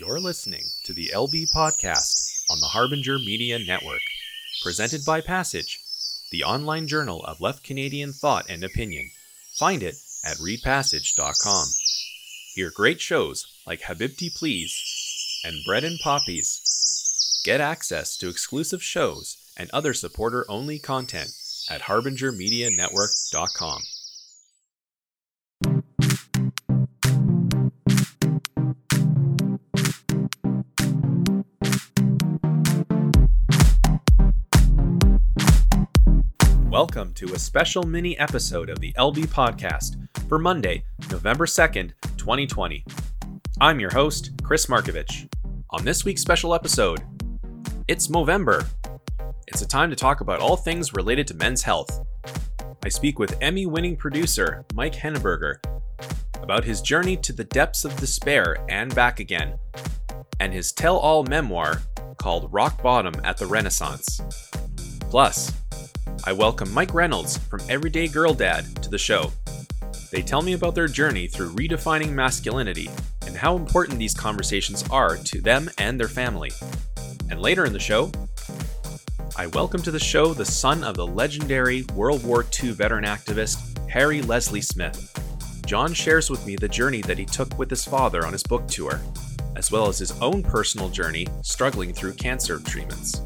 You're listening to the LB Podcast on the Harbinger Media Network, presented by Passage, the online journal of left Canadian thought and opinion. Find it at readpassage.com. Hear great shows like Habibti Please and Bread and Poppies. Get access to exclusive shows and other supporter only content at harbingermedianetwork.com. to a special mini episode of the LB Podcast for Monday, November 2nd, 2020. I'm your host, Chris Markovich. On this week's special episode, it's Movember. It's a time to talk about all things related to men's health. I speak with Emmy winning producer Mike Henneberger about his journey to the depths of despair and back again, and his tell all memoir called Rock Bottom at the Renaissance. Plus, I welcome Mike Reynolds from Everyday Girl Dad to the show. They tell me about their journey through redefining masculinity and how important these conversations are to them and their family. And later in the show, I welcome to the show the son of the legendary World War II veteran activist Harry Leslie Smith. John shares with me the journey that he took with his father on his book tour, as well as his own personal journey struggling through cancer treatments.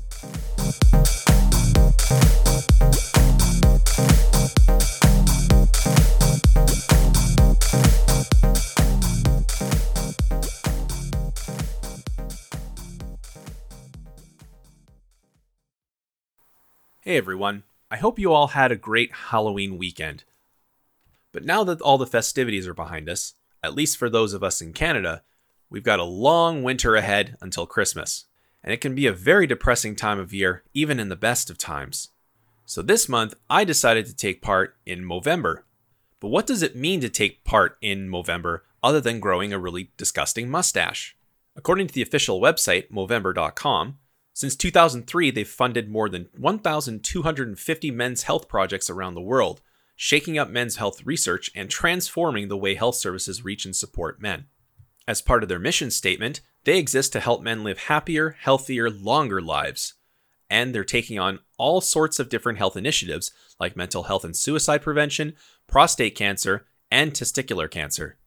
Hey everyone, I hope you all had a great Halloween weekend. But now that all the festivities are behind us, at least for those of us in Canada, we've got a long winter ahead until Christmas, and it can be a very depressing time of year, even in the best of times. So this month, I decided to take part in Movember. But what does it mean to take part in Movember other than growing a really disgusting mustache? According to the official website, Movember.com, since 2003, they've funded more than 1,250 men's health projects around the world, shaking up men's health research and transforming the way health services reach and support men. As part of their mission statement, they exist to help men live happier, healthier, longer lives. And they're taking on all sorts of different health initiatives like mental health and suicide prevention, prostate cancer, and testicular cancer.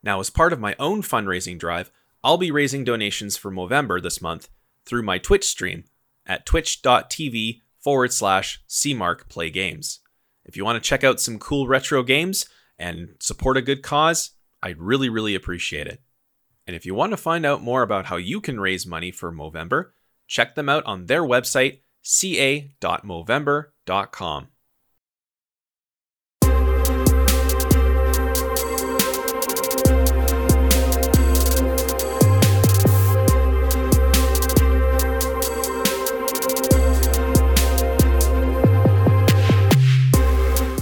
Now, as part of my own fundraising drive, I'll be raising donations for Movember this month through my Twitch stream at twitch.tv forward slash CMark Play Games. If you want to check out some cool retro games and support a good cause, I'd really, really appreciate it. And if you want to find out more about how you can raise money for Movember, check them out on their website, ca.movember.com.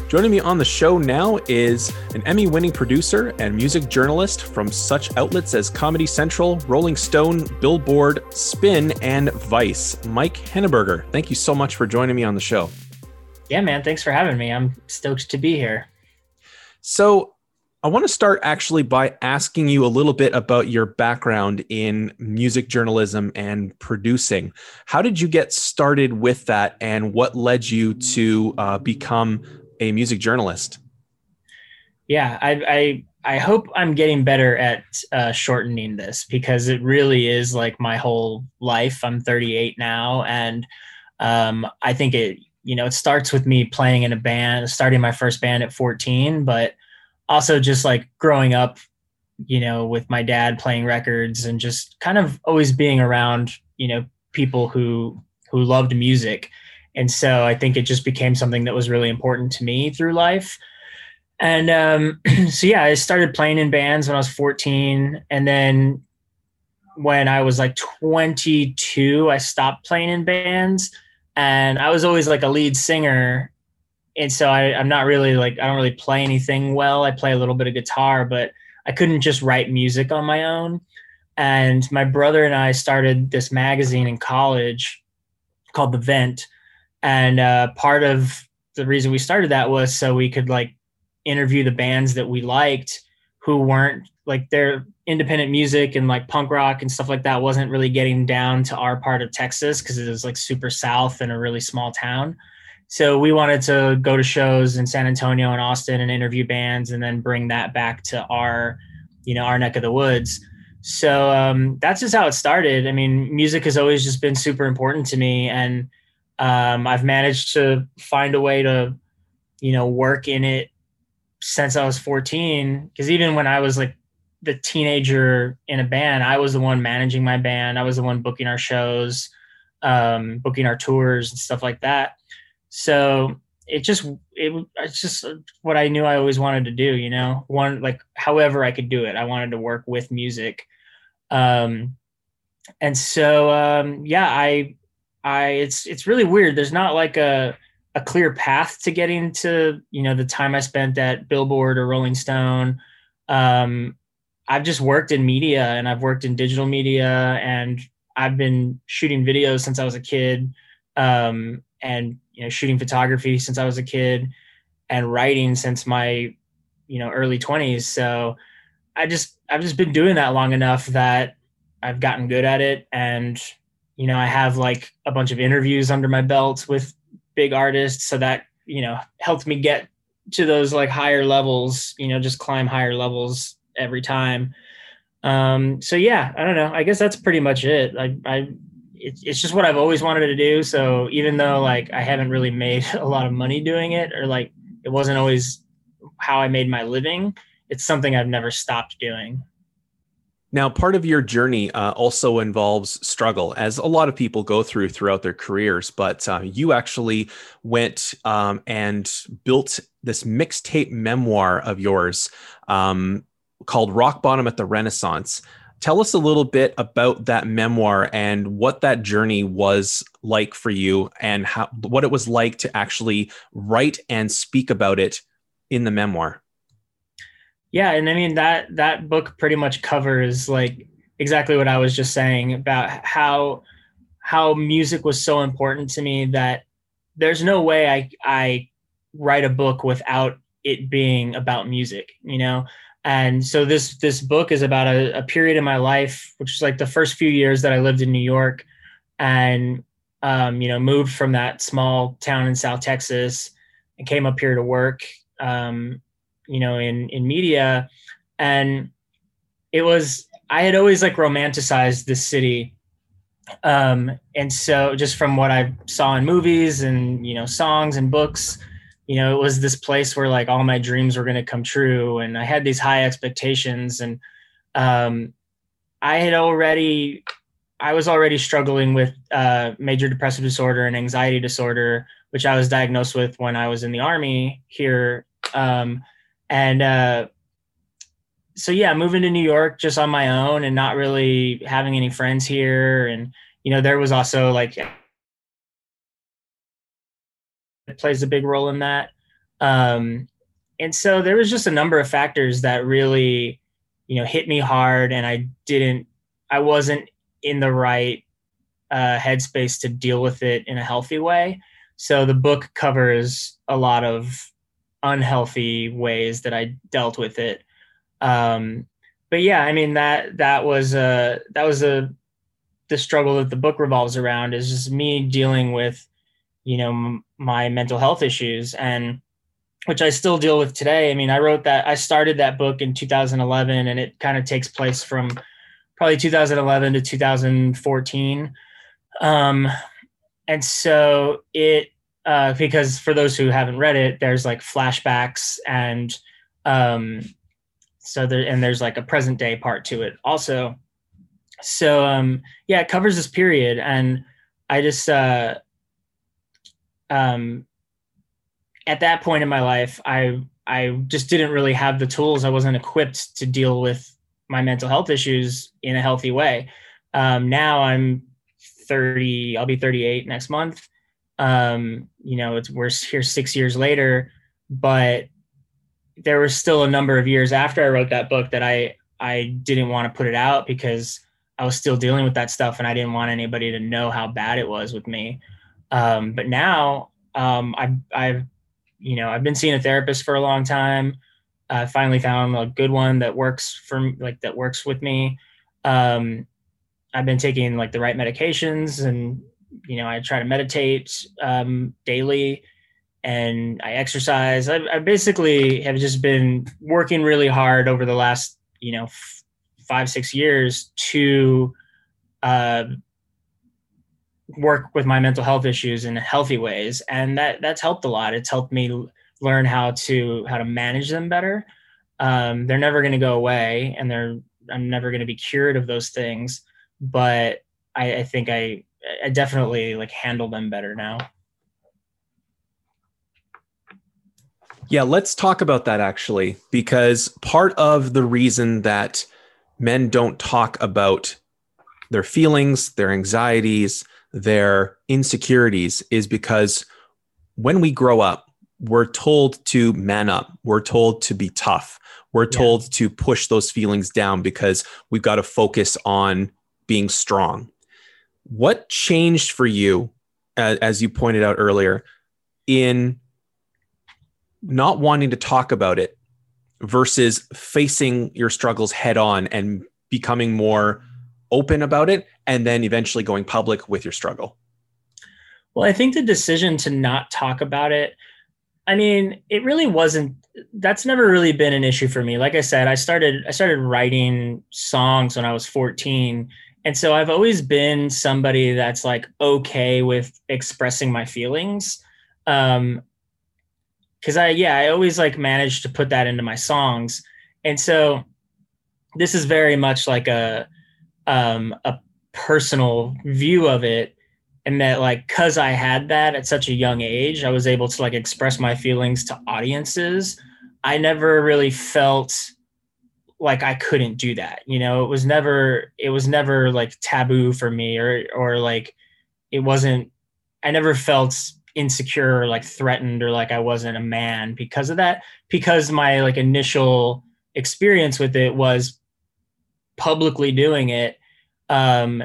Joining me on the show now is an Emmy winning producer and music journalist from such outlets as Comedy Central, Rolling Stone, Billboard, Spin, and Vice, Mike Henneberger. Thank you so much for joining me on the show. Yeah, man. Thanks for having me. I'm stoked to be here. So, I want to start actually by asking you a little bit about your background in music journalism and producing. How did you get started with that, and what led you to uh, become a music journalist? Yeah, I, I I hope I'm getting better at uh, shortening this because it really is like my whole life. I'm 38 now, and um, I think it you know it starts with me playing in a band, starting my first band at 14, but also just like growing up, you know, with my dad playing records and just kind of always being around, you know, people who who loved music and so I think it just became something that was really important to me through life. And um, so, yeah, I started playing in bands when I was 14. And then when I was like 22, I stopped playing in bands. And I was always like a lead singer. And so I, I'm not really like, I don't really play anything well. I play a little bit of guitar, but I couldn't just write music on my own. And my brother and I started this magazine in college called The Vent and uh, part of the reason we started that was so we could like interview the bands that we liked who weren't like their independent music and like punk rock and stuff like that wasn't really getting down to our part of Texas because it was like super south in a really small town. So we wanted to go to shows in San Antonio and Austin and interview bands and then bring that back to our, you know, our neck of the woods. So um, that's just how it started. I mean, music has always just been super important to me, and um, I've managed to find a way to, you know, work in it since I was 14. Because even when I was like the teenager in a band, I was the one managing my band. I was the one booking our shows, um, booking our tours and stuff like that. So it just it, it's just what I knew I always wanted to do. You know, one like however I could do it. I wanted to work with music, um, and so um, yeah, I I it's it's really weird. There's not like a a clear path to getting to you know the time I spent at Billboard or Rolling Stone. Um, I've just worked in media and I've worked in digital media and I've been shooting videos since I was a kid um, and you know shooting photography since I was a kid and writing since my you know early 20s. So I just I've just been doing that long enough that I've gotten good at it and you know I have like a bunch of interviews under my belt with big artists so that you know helped me get to those like higher levels you know just climb higher levels every time. Um, so yeah, I don't know. I guess that's pretty much it. I, I it's just what I've always wanted to do. So even though like I haven't really made a lot of money doing it, or like it wasn't always how I made my living, it's something I've never stopped doing. Now, part of your journey uh, also involves struggle, as a lot of people go through throughout their careers. But uh, you actually went um, and built this mixtape memoir of yours um, called Rock Bottom at the Renaissance. Tell us a little bit about that memoir and what that journey was like for you and how what it was like to actually write and speak about it in the memoir. Yeah, and I mean that that book pretty much covers like exactly what I was just saying about how how music was so important to me that there's no way I I write a book without it being about music, you know? and so this this book is about a, a, period in my life which is like the first few years that i lived in new york and um, you know moved from that small town in south texas and came up here to work um, you know in in media and it was i had always like romanticized this city um, and so just from what i saw in movies and you know songs and books you know, it was this place where like all my dreams were going to come true. And I had these high expectations. And um, I had already, I was already struggling with uh, major depressive disorder and anxiety disorder, which I was diagnosed with when I was in the army here. Um, and uh, so, yeah, moving to New York just on my own and not really having any friends here. And, you know, there was also like it plays a big role in that. Um, and so there was just a number of factors that really, you know, hit me hard, and I didn't, I wasn't in the right uh, headspace to deal with it in a healthy way. So the book covers a lot of unhealthy ways that I dealt with it. Um, but yeah, I mean that that was a that was a the struggle that the book revolves around is just me dealing with you know m- my mental health issues and which I still deal with today. I mean, I wrote that I started that book in 2011 and it kind of takes place from probably 2011 to 2014. Um and so it uh because for those who haven't read it, there's like flashbacks and um so there and there's like a present day part to it also. So um yeah, it covers this period and I just uh um, at that point in my life, I I just didn't really have the tools. I wasn't equipped to deal with my mental health issues in a healthy way. Um, now I'm 30. I'll be 38 next month. Um, you know, it's we're here six years later, but there was still a number of years after I wrote that book that I I didn't want to put it out because I was still dealing with that stuff and I didn't want anybody to know how bad it was with me. Um, but now um, I've, I've, you know, I've been seeing a therapist for a long time. I finally found a good one that works for like that works with me. Um, I've been taking like the right medications, and you know, I try to meditate um, daily, and I exercise. I, I basically have just been working really hard over the last you know f- five six years to uh, work with my mental health issues in healthy ways. And that that's helped a lot. It's helped me learn how to how to manage them better. Um, they're never going to go away and they're i'm never going to be cured of those things. But I, I think i i definitely like handle them better now yeah let's talk about that actually because part of the reason that men don't talk about their feelings their anxieties their insecurities is because when we grow up, we're told to man up, we're told to be tough, we're told yeah. to push those feelings down because we've got to focus on being strong. What changed for you, as you pointed out earlier, in not wanting to talk about it versus facing your struggles head on and becoming more open about it and then eventually going public with your struggle? Well, I think the decision to not talk about it, I mean, it really wasn't that's never really been an issue for me. Like I said, I started I started writing songs when I was 14. And so I've always been somebody that's like okay with expressing my feelings. Um cuz I yeah, I always like managed to put that into my songs. And so this is very much like a um, a personal view of it and that like because i had that at such a young age i was able to like express my feelings to audiences i never really felt like i couldn't do that you know it was never it was never like taboo for me or or like it wasn't i never felt insecure or like threatened or like i wasn't a man because of that because my like initial experience with it was publicly doing it um,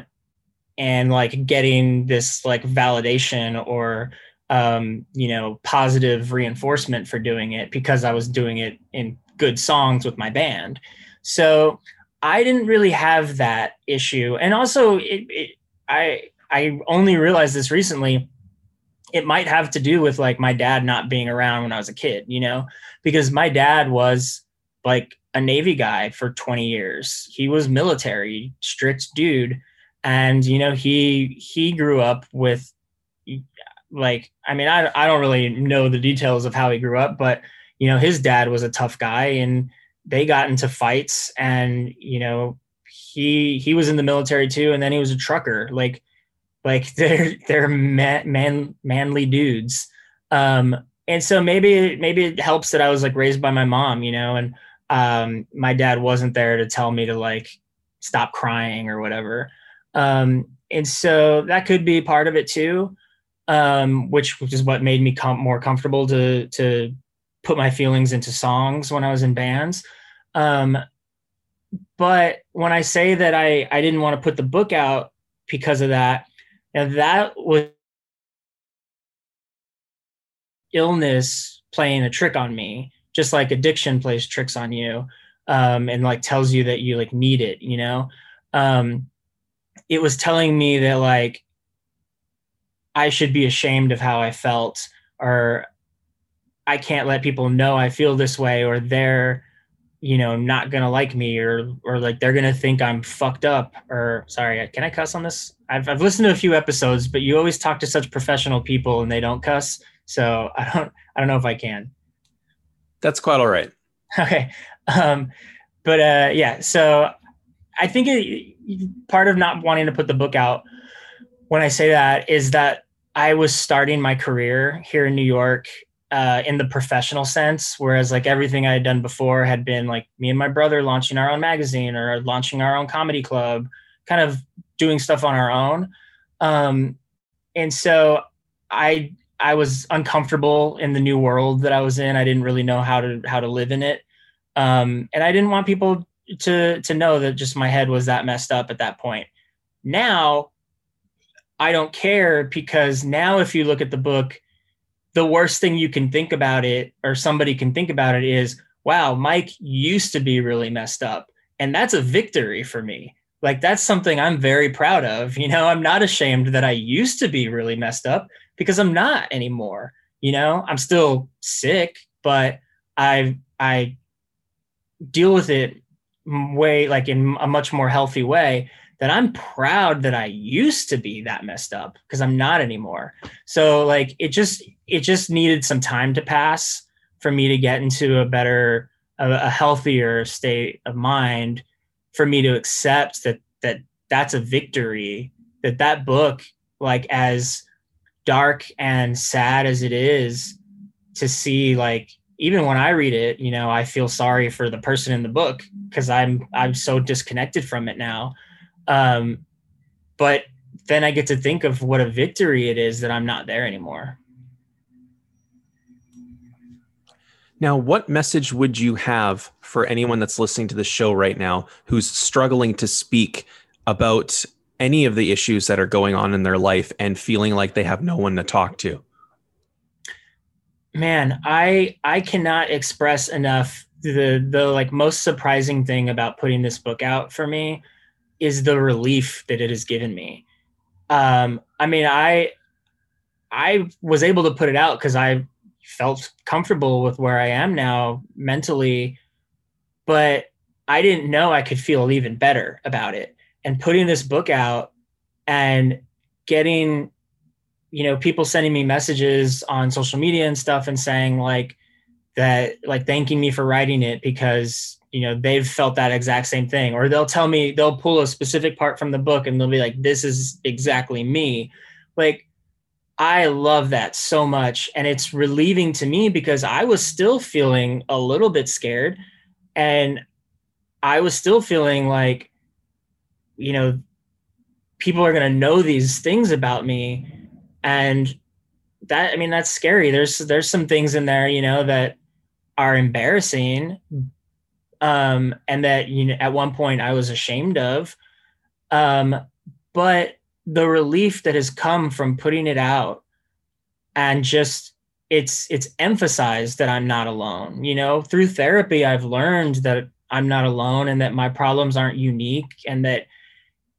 and like getting this like validation or um, you know positive reinforcement for doing it because I was doing it in good songs with my band. So I didn't really have that issue, and also it, it, I I only realized this recently. It might have to do with like my dad not being around when I was a kid, you know, because my dad was like a Navy guy for 20 years. He was military, strict dude. And, you know, he he grew up with like, I mean, I, I don't really know the details of how he grew up, but you know, his dad was a tough guy and they got into fights and, you know, he he was in the military too, and then he was a trucker. Like, like they're they're man, man manly dudes. Um, and so maybe maybe it helps that I was like raised by my mom, you know, and um, my dad wasn't there to tell me to like stop crying or whatever. Um, and so that could be part of it too, um, which, which is what made me com- more comfortable to to put my feelings into songs when I was in bands. Um, but when I say that I I didn't want to put the book out because of that, and that was illness playing a trick on me just like addiction plays tricks on you um, and like tells you that you like need it you know um, it was telling me that like i should be ashamed of how i felt or i can't let people know i feel this way or they're you know not gonna like me or or like they're gonna think i'm fucked up or sorry can i cuss on this i've, I've listened to a few episodes but you always talk to such professional people and they don't cuss so i don't i don't know if i can that's quite all right. Okay. Um, but uh, yeah, so I think it, part of not wanting to put the book out when I say that is that I was starting my career here in New York uh, in the professional sense, whereas like everything I had done before had been like me and my brother launching our own magazine or launching our own comedy club, kind of doing stuff on our own. Um, and so I I was uncomfortable in the new world that I was in. I didn't really know how to how to live in it, um, and I didn't want people to to know that just my head was that messed up at that point. Now, I don't care because now, if you look at the book, the worst thing you can think about it, or somebody can think about it, is wow, Mike used to be really messed up. And that's a victory for me. Like that's something I'm very proud of. You know, I'm not ashamed that I used to be really messed up because I'm not anymore. You know, I'm still sick, but I I deal with it way like in a much more healthy way that I'm proud that I used to be that messed up because I'm not anymore. So like it just it just needed some time to pass for me to get into a better a, a healthier state of mind for me to accept that that that's a victory that that book like as dark and sad as it is to see like even when i read it you know i feel sorry for the person in the book because i'm i'm so disconnected from it now. Um but then i get to think of what a victory it is that i'm not there anymore Now, what message would you have for anyone that's listening to the show right now who's struggling to speak about any of the issues that are going on in their life and feeling like they have no one to talk to? Man, I I cannot express enough the the like most surprising thing about putting this book out for me is the relief that it has given me. Um, I mean, I I was able to put it out because I felt comfortable with where I am now mentally, but I didn't know I could feel even better about it. And putting this book out and getting, you know, people sending me messages on social media and stuff and saying like that, like thanking me for writing it because, you know, they've felt that exact same thing. Or they'll tell me, they'll pull a specific part from the book and they'll be like, this is exactly me. Like, I love that so much. And it's relieving to me because I was still feeling a little bit scared. And I was still feeling like, you know, people are going to know these things about me. And that, I mean, that's scary. There's, there's some things in there, you know, that are embarrassing. Um, and that, you know, at one point I was ashamed of. Um, but the relief that has come from putting it out and just it's it's emphasized that I'm not alone. You know, through therapy I've learned that I'm not alone and that my problems aren't unique and that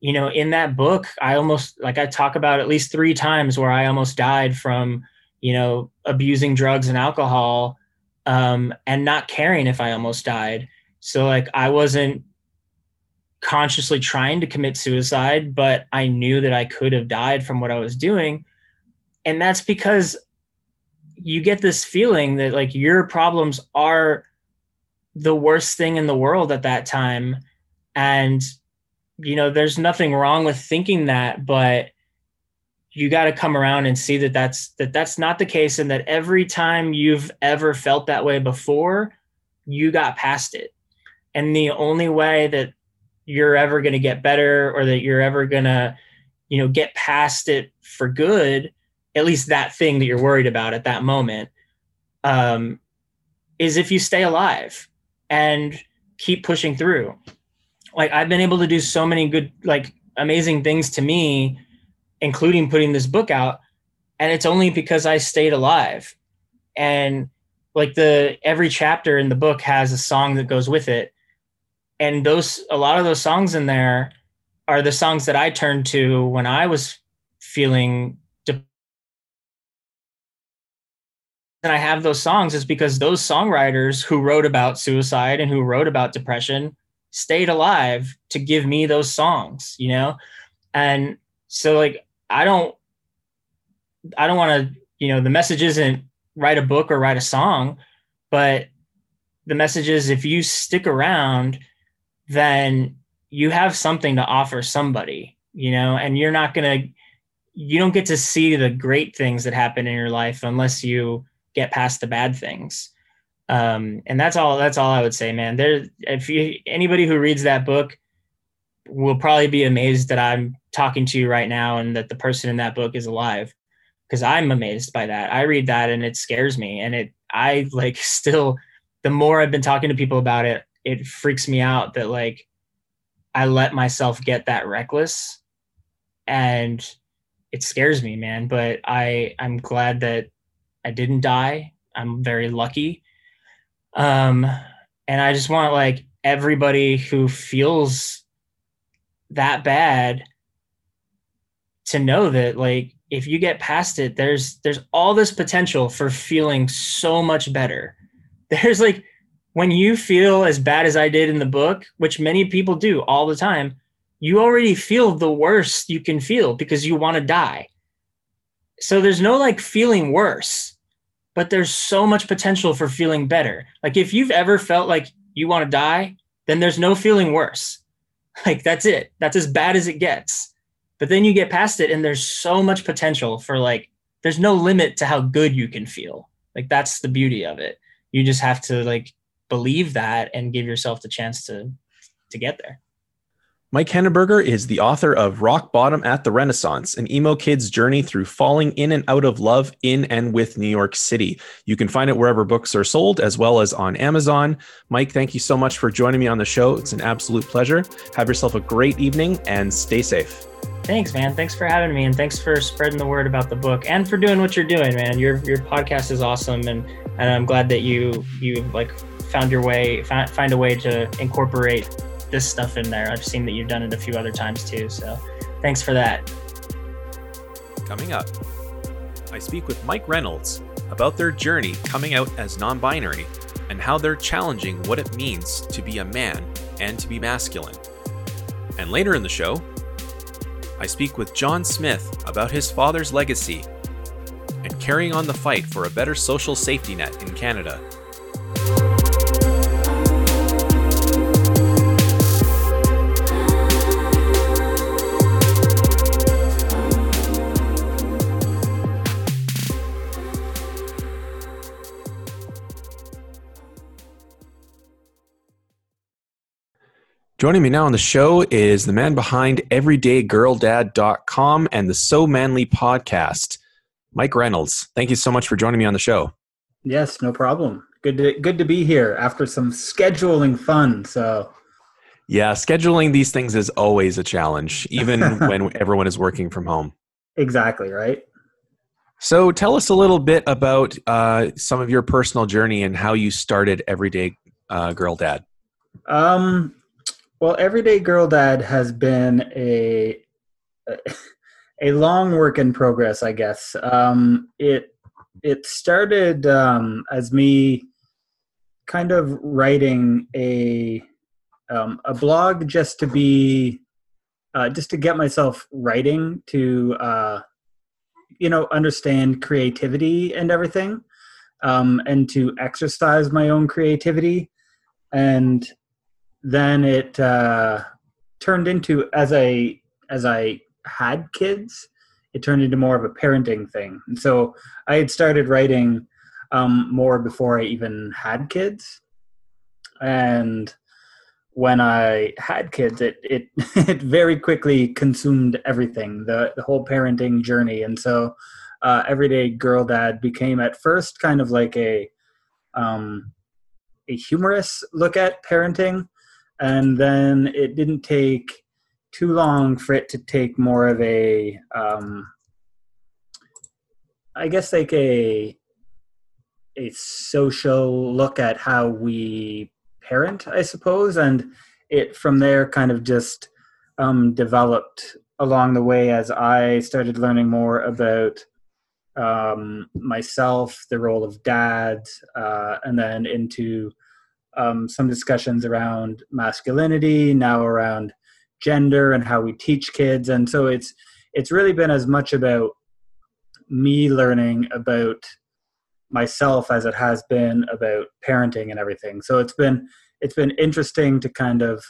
you know, in that book I almost like I talk about at least 3 times where I almost died from, you know, abusing drugs and alcohol um and not caring if I almost died. So like I wasn't consciously trying to commit suicide, but I knew that I could have died from what I was doing. And that's because you get this feeling that like your problems are the worst thing in the world at that time. And, you know, there's nothing wrong with thinking that, but you got to come around and see that that's that that's not the case and that every time you've ever felt that way before you got past it and the only way that you're ever going to get better or that you're ever going to you know get past it for good at least that thing that you're worried about at that moment um, is if you stay alive and keep pushing through. Like i've been able to do so many good like amazing things to me including putting this book out and it's only because i stayed alive. And like the every chapter in the book has a song that goes with it and those a lot of those songs in there are the songs that I turned to when I was feeling depressed. And I have those songs is because those songwriters who wrote about suicide and who wrote about depression stayed alive to give me those songs, you know? And so like I don't I don't want to, you know, the message isn't write a book or write a song, but the message is if you stick around then you have something to offer somebody, you know, and you're not going to, you don't get to see the great things that happen in your life unless you get past the bad things. Um, and that's all, that's all I would say, man. There, if you, anybody who reads that book will probably be amazed that I'm talking to you right now and that the person in that book is alive because I'm amazed by that. I read that and it scares me. And it, I like still, the more I've been talking to people about it, it freaks me out that like I let myself get that reckless and it scares me, man. But I I'm glad that I didn't die. I'm very lucky. Um And I just want like everybody who feels that bad to know that like if you get past it there's there's all this potential for feeling so much better there's like when you feel as bad as i did in the book which many people do all the time you already feel the worst you can feel because you want to die. So there's no like feeling worse but there's so much potential for feeling better. Like if you've ever felt like you want to die then there's no feeling worse. Like that's it. That's as bad as it gets. But then you get past it and there's so much potential for like there's no limit to how good you can feel. Like that's the beauty of it. You just have to like believe that and give yourself the chance to to get there Mike Henneberger is the author of Rock Bottom at the Renaissance, an emo kid's journey through falling in and out of love in and with New York City. You can find it wherever books are sold, as well as on Amazon. Mike, thank you so much for joining me on the show. It's an absolute pleasure. Have yourself a great evening and stay safe. Thanks, man. Thanks for having me, and thanks for spreading the word about the book, and for doing what you're doing, man. Your your podcast is awesome, and and I'm glad that you you like found your way, find, find a way to incorporate this stuff in there. I've seen that you've done it a few other times too. So, thanks for that. Coming up, I speak with Mike Reynolds about their journey coming out as non-binary and how they're challenging what it means to be a man and to be masculine. And later in the show, I speak with John Smith about his father's legacy and carrying on the fight for a better social safety net in Canada. Joining me now on the show is the man behind EverydayGirlDad.com and the So Manly podcast, Mike Reynolds. Thank you so much for joining me on the show. Yes, no problem. Good to good to be here after some scheduling fun. So, yeah, scheduling these things is always a challenge, even when everyone is working from home. Exactly right. So, tell us a little bit about uh, some of your personal journey and how you started Everyday uh, Girl Dad. Um, well, Everyday Girl Dad has been a a long work in progress, I guess. Um, it it started um, as me kind of writing a um, a blog just to be uh, just to get myself writing to uh, you know understand creativity and everything um, and to exercise my own creativity and then it uh, turned into as I as I had kids, it turned into more of a parenting thing. And so I had started writing um, more before I even had kids, and when I had kids, it it it very quickly consumed everything the the whole parenting journey, and so uh, everyday girl dad became at first kind of like a um, a humorous look at parenting and then it didn't take too long for it to take more of a um, I guess like a a social look at how we parent, I suppose, and it from there kind of just um, developed along the way as I started learning more about um, myself, the role of dad, uh, and then into um, some discussions around masculinity, now around gender and how we teach kids, and so it's it's really been as much about me learning about myself as it has been about parenting and everything. So it's been it's been interesting to kind of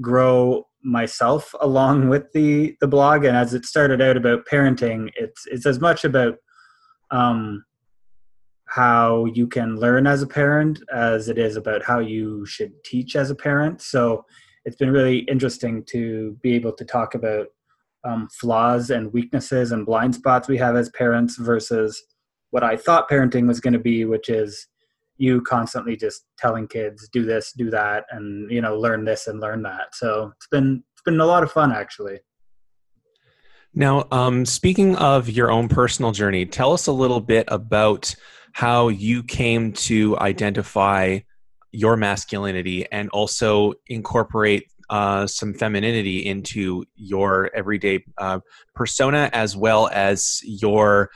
grow myself along with the the blog and as it started out about parenting it's it's as much about um how you can learn as a parent as it is about how you should teach as a parent. So it's been really interesting to be able to talk about um, flaws and weaknesses and blind spots we have as parents versus what I thought parenting was going to be, which is you constantly just telling kids do this, do that, and you know learn this and learn that. So it's been it's been a lot of fun actually. Now, um, speaking of your own personal journey, tell us a little bit about how you came to identify your masculinity and also incorporate uh, some femininity into your everyday uh, persona as well as your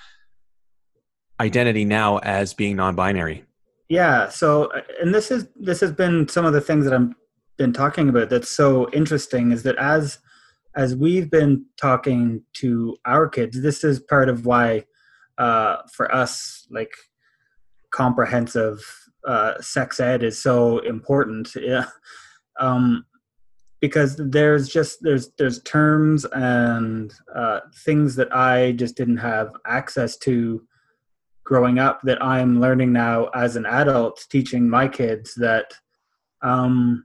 identity now as being non-binary. Yeah so and this is this has been some of the things that i've been talking about that's so interesting is that as as we've been talking to our kids this is part of why uh for us like comprehensive uh sex ed is so important yeah um because there's just there's there's terms and uh, things that I just didn't have access to growing up that I'm learning now as an adult, teaching my kids that um,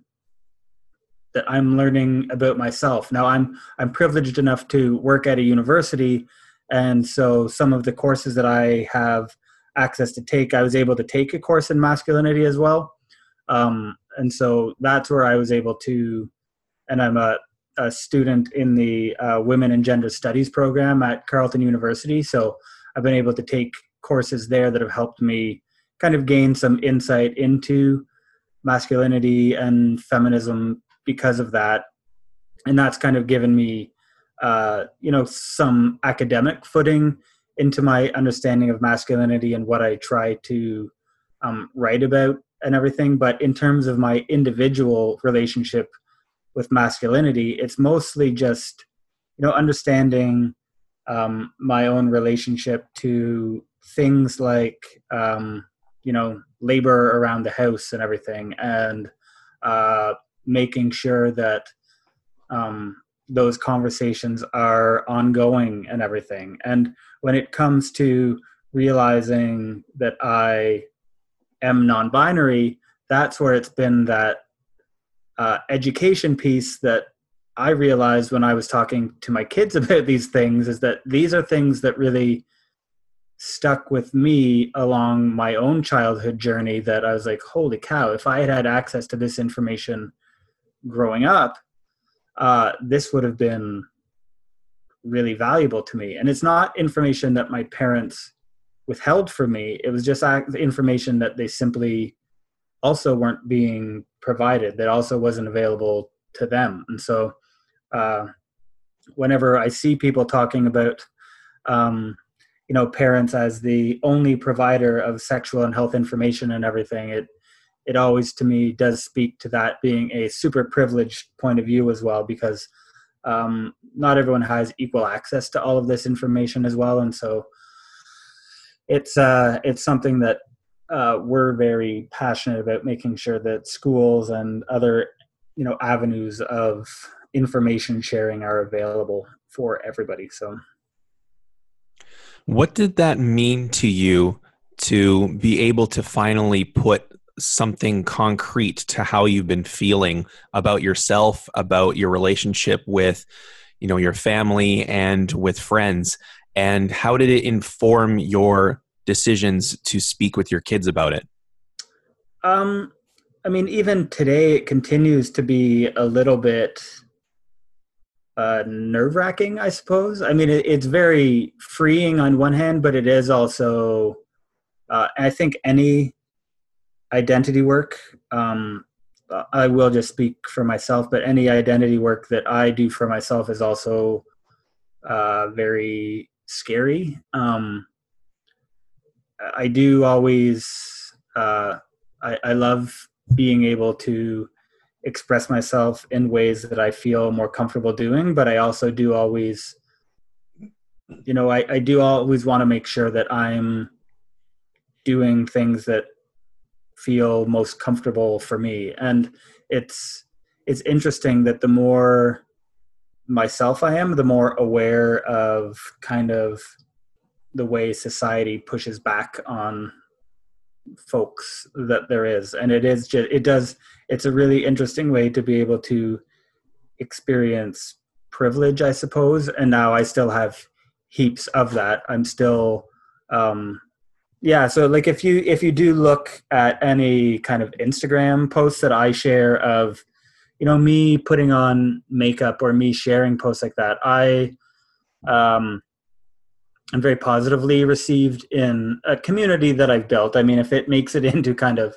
that I'm learning about myself. Now I'm I'm privileged enough to work at a university, and so some of the courses that I have access to take, I was able to take a course in masculinity as well, um, and so that's where I was able to and I'm a, a student in the uh, Women and Gender Studies program at Carleton University. So I've been able to take courses there that have helped me kind of gain some insight into masculinity and feminism because of that. And that's kind of given me, uh, you know, some academic footing into my understanding of masculinity and what I try to um, write about and everything. But in terms of my individual relationship with masculinity it's mostly just you know understanding um, my own relationship to things like um, you know labor around the house and everything and uh, making sure that um, those conversations are ongoing and everything. And when it comes to realizing that i am non-binary that's where it's been that uh, education piece that I realized when I was talking to my kids about these things is that these are things that really stuck with me along my own childhood journey that I was like, holy cow, if I had had access to this information growing up, uh, this would have been really valuable to me. And it's not information that my parents withheld from me, it was just information that they simply also weren't being provided that also wasn't available to them and so uh, whenever i see people talking about um, you know parents as the only provider of sexual and health information and everything it it always to me does speak to that being a super privileged point of view as well because um, not everyone has equal access to all of this information as well. And so it's uh, it's something that uh, we're very passionate about making sure that schools and other you know avenues of information sharing are available for everybody. So what did that mean to you to be able to finally put something concrete to how you've been feeling about yourself about your relationship with you know your family and with friends and how did it inform your decisions to speak with your kids about it? Um, I mean, even today, it continues to be a little bit uh, nerve wracking, I suppose. I mean, it, it's very freeing on one hand, but it is also, uh, I think, any identity work. Um, I will just speak for myself, but any identity work that I do for myself is also uh, very scary. Um, I do always uh, I, I love being able to express myself in ways that I feel more comfortable doing, but I also do always you know, I, I do always want to make sure that I'm doing things that feel most comfortable for me. And it's it's interesting that the more myself I am, the more aware of kind of the way society pushes back on folks that there is. And it is just it does it's a really interesting way to be able to experience privilege i suppose. And now i still have heaps of that. I'm still um yeah so like if you if you do look at any kind of instagram posts that i share of you know me putting on makeup or me sharing posts like that i um i'm very positively received in a community that I've built. I mean, if it makes it into kind of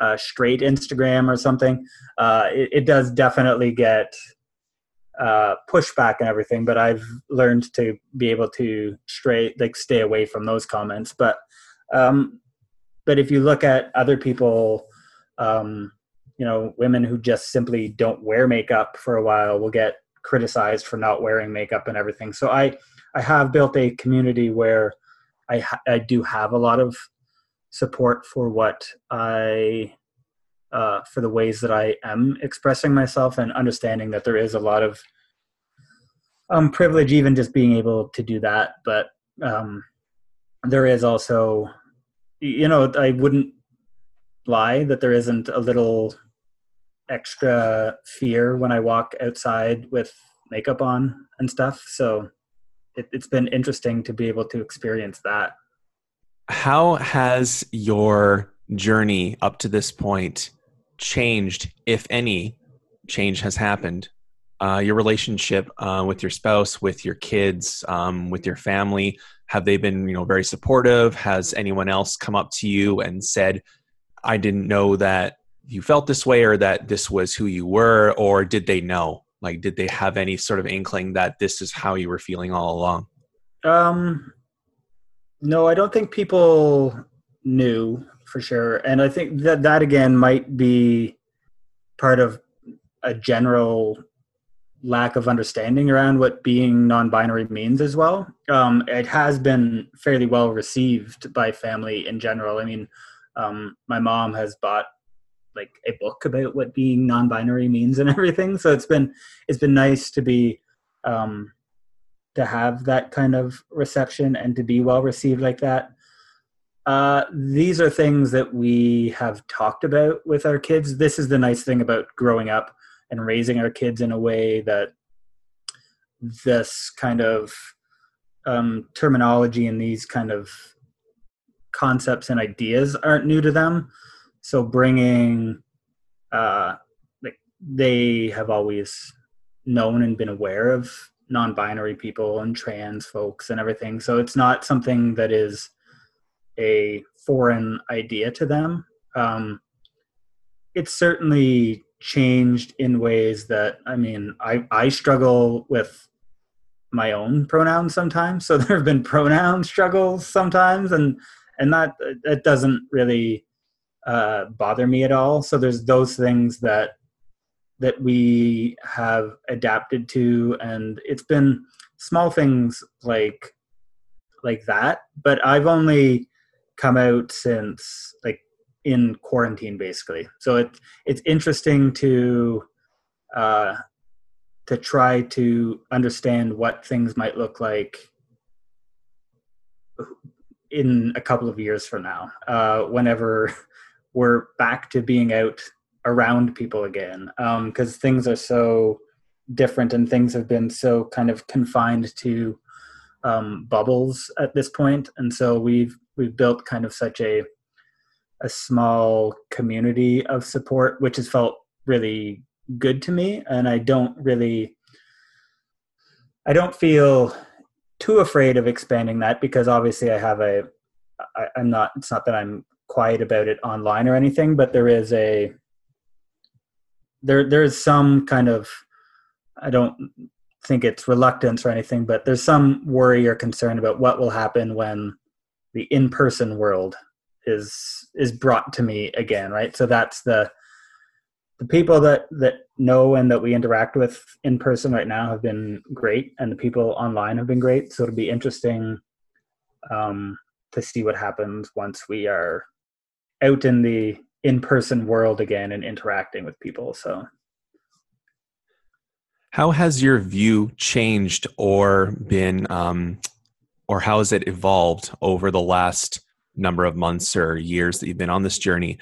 uh, straight Instagram or something, uh, it, it, does definitely get uh, pushback and everything. But I've learned to be able to straight like stay away from those comments. But um, but if you look at other people, um, you know, women who just simply don't wear makeup for a while will get criticized for not wearing makeup and everything. So I I have built a community where I ha- I do have a lot of support for what I uh, for the ways that I am expressing myself and understanding that there is a lot of um, privilege even just being able to do that. But um, there is also, you know, I wouldn't lie that there isn't a little extra fear when I walk outside with makeup on and stuff. So it, it's been interesting to be able to experience that. How has your journey up to this point changed, if any change has happened? Uh, your relationship uh, with your spouse, with your kids, um, with your family, have they been, you know, very supportive? Has anyone else come up to you and said, "I didn't know that you felt this way, or that this was who you were," or did they know? Like, did they have any sort of inkling that this is how you were feeling all along? Um, no, I don't think people knew for sure, and I think that that again might be part of a general lack of understanding around what being non-binary means as well. Um, it has been fairly well received by family in general. I mean, um, my mom has bought like a book about what being non-binary means and everything. So it's been it's been nice to be um, to have that kind of reception and to be well received like that. Uh, these are things that we have talked about with our kids. This is the nice thing about growing up and raising our kids in a way that this kind of um, terminology and these kind of concepts and ideas aren't new to them. So bringing uh like they have always known and been aware of non-binary people and trans folks and everything. So it's not something that is a foreign idea to them. Um it's certainly changed in ways that i mean i i struggle with my own pronouns sometimes so there have been pronoun struggles sometimes and and that that doesn't really uh, bother me at all. So there's those things that that we have adapted to, and it's been small things like like that. But I've only come out since like in quarantine basically. So it it's interesting to uh, to try to understand what things might look like in a couple of years from now. Uh, whenever we're back to being out around people again Um because things are so different and things have been so kind of confined to um, bubbles at this point and so we've we've built kind of such a a small community of support which has felt really good to me. And i don't really i don't feel too afraid of expanding that because obviously i have a I, i'm not it's not that i'm quiet about it online or anything, but there is a there there's some kind of I don't think it's reluctance or anything, but there's some worry or concern about what will happen when the in-person world is is brought to me again, right? So that's the the people that that know and that we interact with in person right now have been great, and the people online have been great. So it'll be interesting um, to see what happens once we are out in the in-person world again and interacting with people so how has your view changed or been um, or how has it evolved over the last number of months or years that you've been on this journey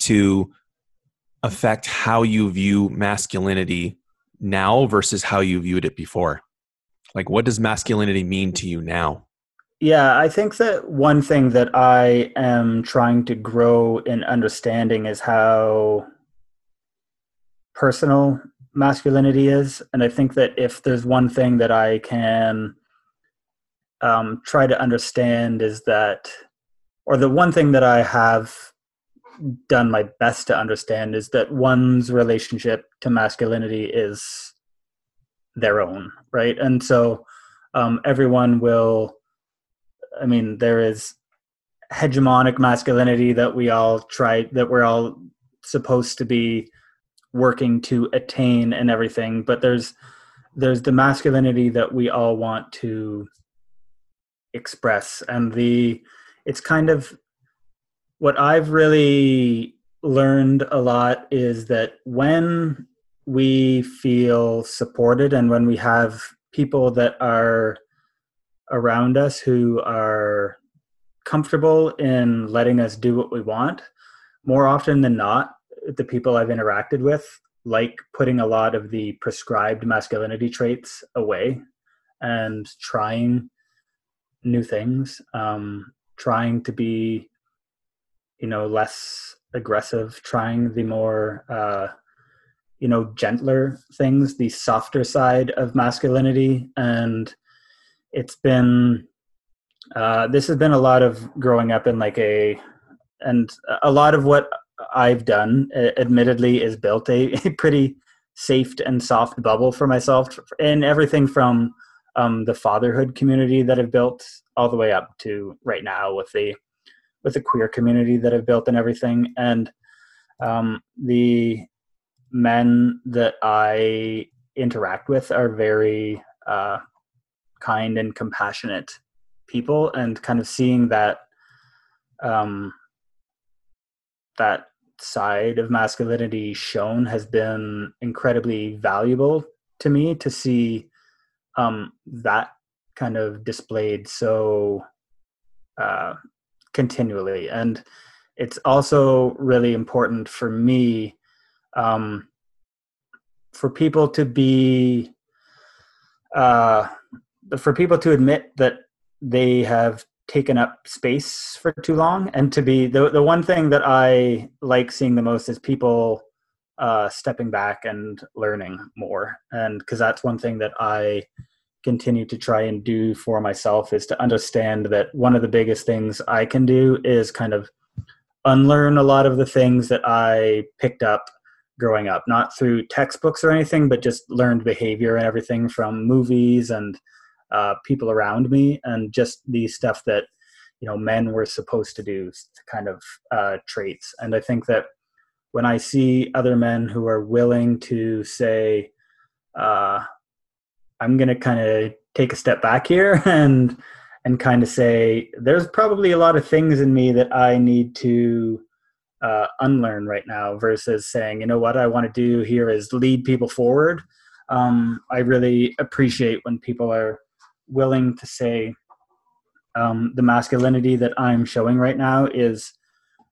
to affect how you view masculinity now versus how you viewed it before like what does masculinity mean to you now yeah, I think that one thing that I am trying to grow in understanding is how personal masculinity is. And I think that if there's one thing that I can um, try to understand is that, or the one thing that I have done my best to understand is that one's relationship to masculinity is their own, right? And so um, everyone will, I mean, there is hegemonic masculinity that we all try, that we're all supposed to be working to attain and everything, but there's there's the masculinity that we all want to express and the it's kind of what I've really learned a lot is that when we feel supported and when we have people that are around us who are comfortable in letting us do what we want, more often than not, the people I've interacted with like putting a lot of the prescribed masculinity traits away and trying new things, um, trying to be, you know, less aggressive, trying the more, uh, you know, gentler things, the softer side of masculinity. And it's been, uh, this has been a lot of growing up in like a, and a lot of what I've done, admittedly, is built a, a pretty safe and soft bubble for myself in everything from um, the fatherhood community that I've built all the way up to right now with the with the queer community that I've built and everything. And um, the men that I interact with are very uh, kind and compassionate people, and kind of seeing that um, that side of masculinity shown has been incredibly valuable to me to see um, that kind of displayed so uh, continually. And it's also really important for me um, for people to be uh, for people to admit that they have taken up space for too long and to be the the one thing that I like seeing the most is people uh, stepping back and learning more and because that's one thing that I continue to try and do for myself is to understand that one of the biggest things I can do is kind of unlearn a lot of the things that I picked up growing up not through textbooks or anything but just learned behavior and everything from movies and uh, people around me and just the stuff that you know men were supposed to do kind of uh, traits. And i think that when i see other men who are willing to say uh, i'm going to kind of take a step back here and and kind of say there's probably a lot of things in me that i need to uh, unlearn right now versus saying you know what i want to do here is lead people forward um, i really appreciate when people are willing to say um, the masculinity that I'm showing right now is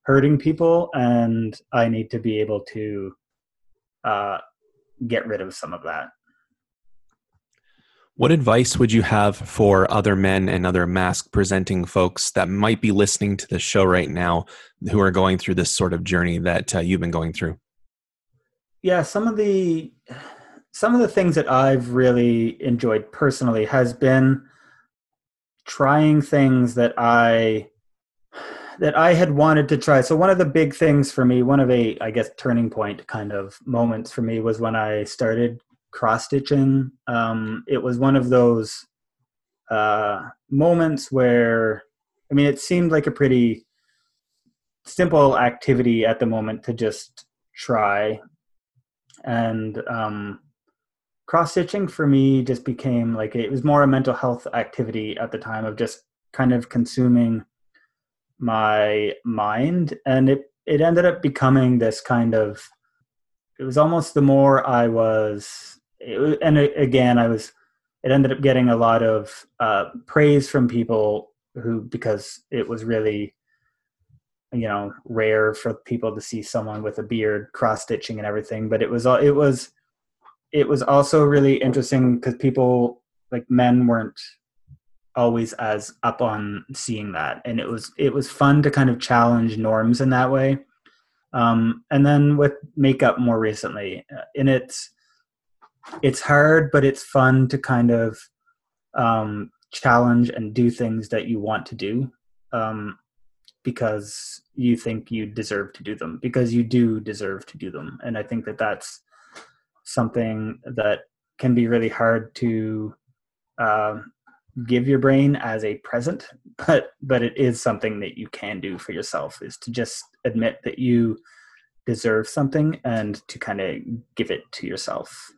hurting people, and I need to be able to uh, get rid of some of that. What advice would you have for other men and other masc presenting folks that might be listening to the show right now who are going through this sort of journey that uh, you've been going through? Yeah, some of the some of the things that I've really enjoyed personally has been trying things that I that I had wanted to try. So one of the big things for me, one of a I guess turning point kind of moments for me was when I started cross stitching. Um, it was one of those uh, moments where I mean it seemed like a pretty simple activity at the moment to just try and um, cross stitching for me just became like it was more a mental health activity at the time of just kind of consuming my mind and it it ended up becoming this kind of it was almost the more i was it, and again i was it ended up getting a lot of uh, praise from people who because it was really you know rare for people to see someone with a beard cross stitching and everything but it was it was it was also really interesting because people like men weren't always as up on seeing that and it was it was fun to kind of challenge norms in that way. Um, and then with makeup more recently and uh, it's it's hard but it's fun to kind of um, challenge and do things that you want to do um, because you think you deserve to do them because you do deserve to do them. And i think that that's something that can be really hard to uh, give your brain as a present but but it is something that you can do for yourself is to just admit that you deserve something and to kind of give it to yourself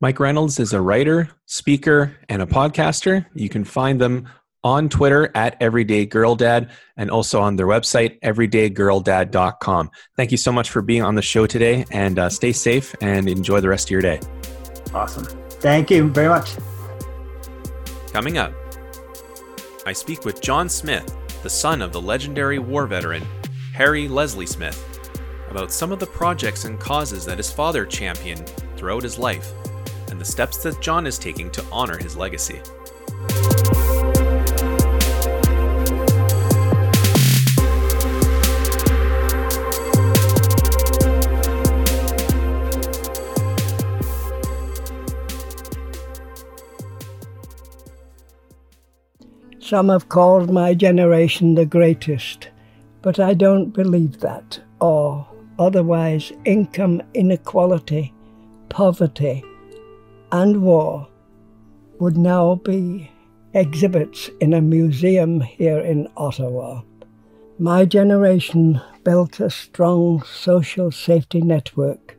mike reynolds is a writer speaker and a podcaster you can find them on Twitter at Everyday Girl Dad and also on their website, everydaygirldad.com. Thank you so much for being on the show today and uh, stay safe and enjoy the rest of your day. Awesome. Thank you very much. Coming up, I speak with John Smith, the son of the legendary war veteran Harry Leslie Smith, about some of the projects and causes that his father championed throughout his life and the steps that John is taking to honor his legacy. Some have called my generation the greatest, but I don't believe that, or otherwise, income inequality, poverty, and war would now be exhibits in a museum here in Ottawa. My generation built a strong social safety network.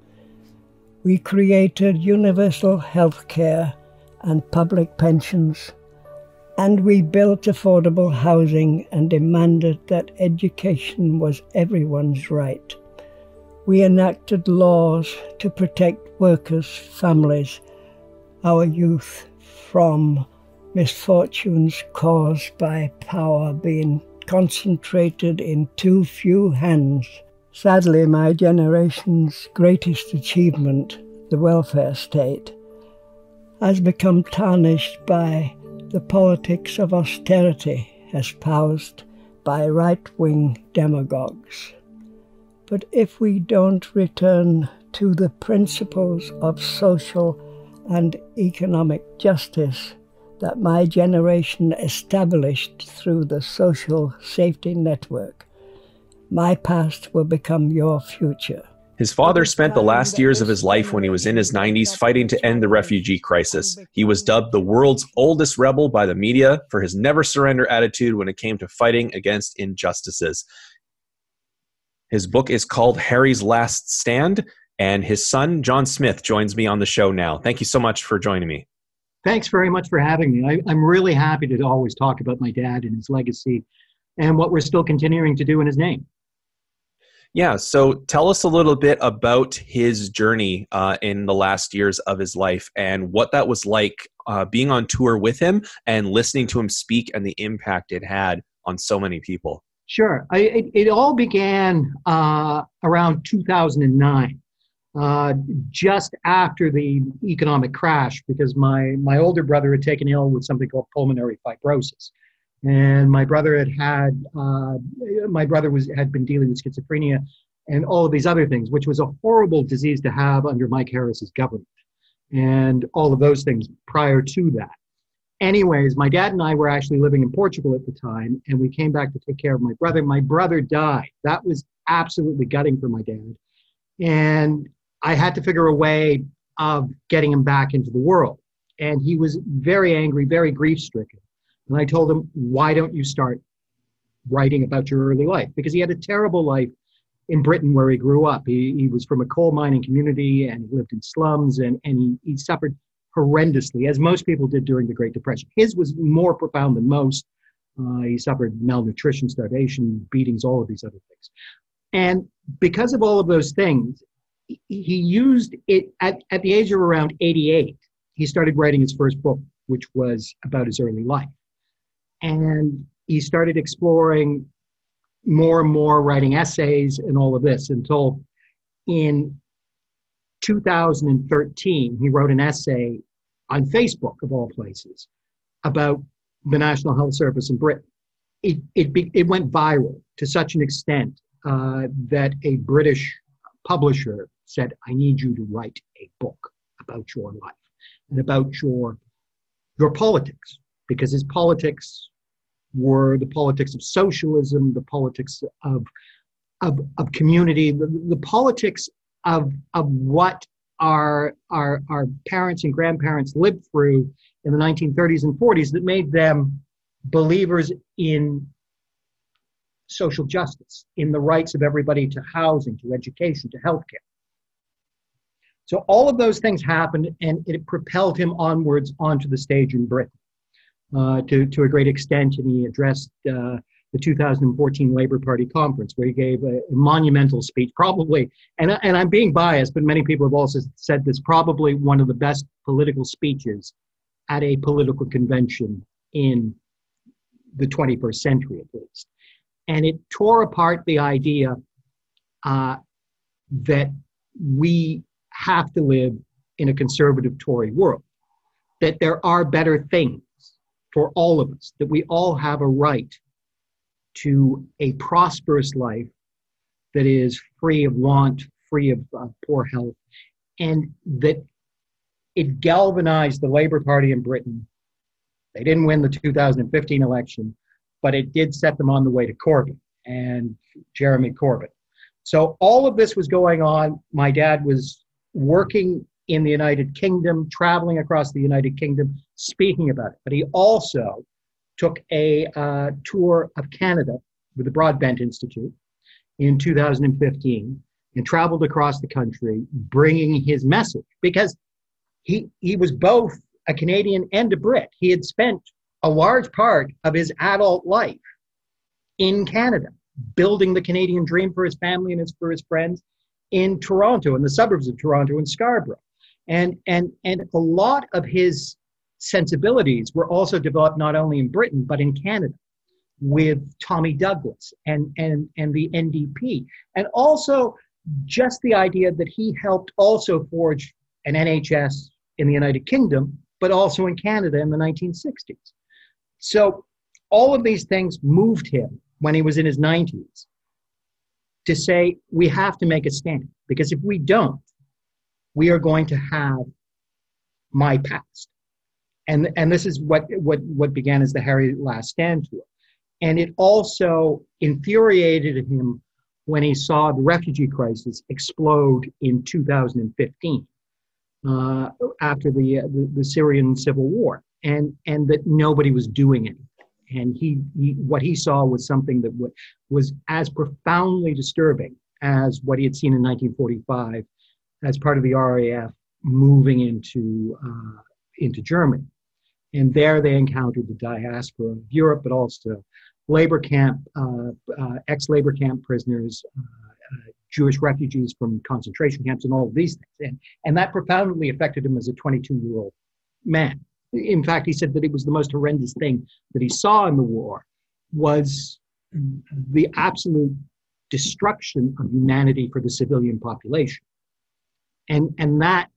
We created universal health care and public pensions and we built affordable housing and demanded that education was everyone's right. We enacted laws to protect workers' families, our youth, from misfortunes caused by power being concentrated in too few hands. Sadly, my generation's greatest achievement, the welfare state, has become tarnished by the politics of austerity espoused by right wing demagogues. But if we don't return to the principles of social and economic justice that my generation established through the social safety network, my past will become your future. His father spent the last years of his life when he was in his 90s fighting to end the refugee crisis. He was dubbed the world's oldest rebel by the media for his never surrender attitude when it came to fighting against injustices. His book is called Harry's Last Stand, and his son, John Smith, joins me on the show now. Thank you so much for joining me. Thanks very much for having me. I, am really happy to always talk about my dad and his legacy and what we're still continuing to do in his name. Yeah. So tell us a little bit about his journey uh, in the last years of his life and what that was like uh, being on tour with him and listening to him speak and the impact it had on so many people. Sure. I, it, it, all began uh, around 2009. Uh, just after the economic crash, because my, my older brother had taken ill with something called pulmonary fibrosis and my brother had had uh, my brother was had been dealing with schizophrenia and all of these other things, which was a horrible disease to have under Mike Harris's government, and all of those things prior to that. Anyways, my dad and I were actually living in Portugal at the time, and we came back to take care of my brother. My brother died. That was absolutely gutting for my dad, and I had to figure a way of getting him back into the world. And he was very angry, very grief stricken and I told him, why don't you start writing about your early life? Because he had a terrible life in Britain where he grew up. He, he was from a coal mining community and he lived in slums and, and he, he suffered horrendously, as most people did during the Great Depression. His was more profound than most. Uh, he suffered malnutrition, starvation, beatings, all of these other things. And because of all of those things, he used it at, at the age of around 88. He started writing his first book, which was about his early life. And he started exploring more and more writing essays and all of this until in 2013, he wrote an essay on Facebook, of all places, about the National Health Service in Britain. It, it, it went viral to such an extent uh, that a British publisher said, I need you to write a book about your life and about your, your politics, because his politics were the politics of socialism, the politics of of, of community, the, the politics of of what our, our our parents and grandparents lived through in the 1930s and 40s that made them believers in social justice, in the rights of everybody to housing, to education, to healthcare. So all of those things happened, and it propelled him onwards onto the stage in Britain uh, to, to a great extent. And he addressed uh, the 2014 Labour Party conference, where he gave a, a, monumental speech, probably, and, and I'm being biased, but many people have also said this, probably one of the best political speeches at a political convention in the 21st century, at least. And it tore apart the idea uh, that we have to live in a conservative Tory world, that there are better things for all of us, that we all have a right to a prosperous life that is free of want, free of uh, poor health, and that it galvanized the Labour Party in Britain. They didn't win the 2015 election, but it did set them on the way to Corbyn and Jeremy Corbyn. So all of this was going on. My dad was working in the United Kingdom, traveling across the United Kingdom, speaking about it. But he also took a uh, tour of Canada with the Broadbent Institute in 2015 and traveled across the country bringing his message because he, he was both a Canadian and a Brit. He had spent a large part of his adult life in Canada, building the Canadian dream for his family and his, for his friends in Toronto, in the suburbs of Toronto and Scarborough. And, and, and a lot of his sensibilities were also developed not only in Britain, but in Canada with Tommy Douglas and, and, and the NDP. And also just the idea that he helped also forge an NHS in the United Kingdom, but also in Canada in the 1960s. So all of these things moved him when he was in his 90s to say we have to make a stand because if we don't, we are going to have my past. And, and this is what, what, what began as the Harry Last Stand tour. And it also infuriated him when he saw the refugee crisis explode in 2015 uh, after the, uh, the, the Syrian civil war, and and that nobody was doing it. And he, he what he saw was something that w- was as profoundly disturbing as what he had seen in 1945 as part of the RAF moving into uh, into Germany. And there they encountered the diaspora of Europe, but also labor camp, uh, uh, ex-labor camp prisoners, uh, uh, Jewish refugees from concentration camps, and all of these things. And, and that profoundly affected him as a 22-year-old man. In fact, he said that it was the most horrendous thing that he saw in the war was the absolute destruction of humanity for the civilian population. And, and that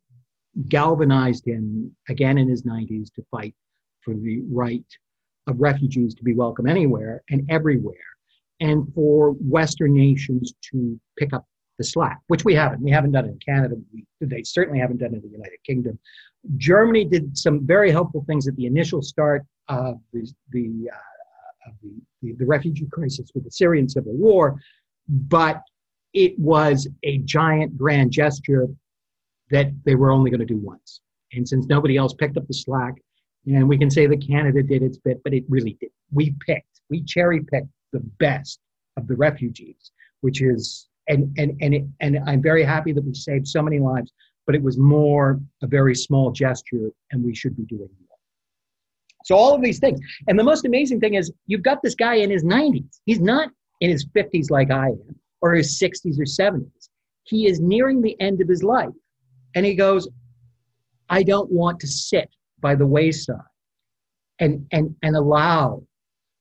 galvanized him again in his 90s to fight for the right of refugees to be welcome anywhere and everywhere, and for Western nations to pick up the slack, which we haven't. We haven't done it in Canada. We, they certainly haven't done it in the United Kingdom. Germany did some very helpful things at the initial start of the, the, uh, of the, the, the refugee crisis with the Syrian civil war, but it was a giant grand gesture that they were only going to do once. And since nobody else picked up the slack, and we can say that Canada did its bit, but it really did. We picked, we cherry picked the best of the refugees, which is, and and and it, and I'm very happy that we saved so many lives, but it was more a very small gesture, and we should be doing more. So all of these things, and the most amazing thing is, you've got this guy in his 90s. He's not in his 50s like I am, or his 60s or 70s. He is nearing the end of his life, and he goes, "I don't want to sit by the wayside and, and, and allow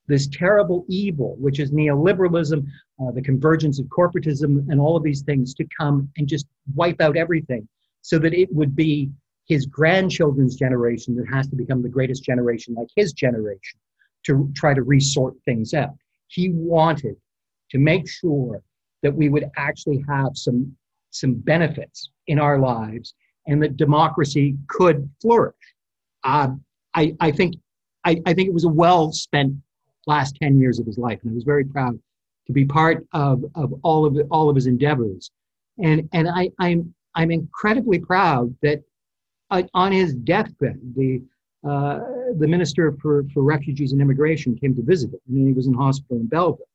this terrible evil, which is neoliberalism, uh, the convergence of corporatism, and all of these things to come and just wipe out everything so that it would be his grandchildren's generation that has to become the greatest generation, like his generation, to try to resort things out. He wanted to make sure that we would actually have some, some benefits in our lives and that democracy could flourish. Uh, I, I think I, I think it was a well spent last 10 years of his life. And I was very proud to be part of, of all of all of his endeavors. And and I, I'm I'm incredibly proud that uh, on his deathbed, the uh, the minister for, for refugees and immigration came to visit him, and he was in hospital in Belleville.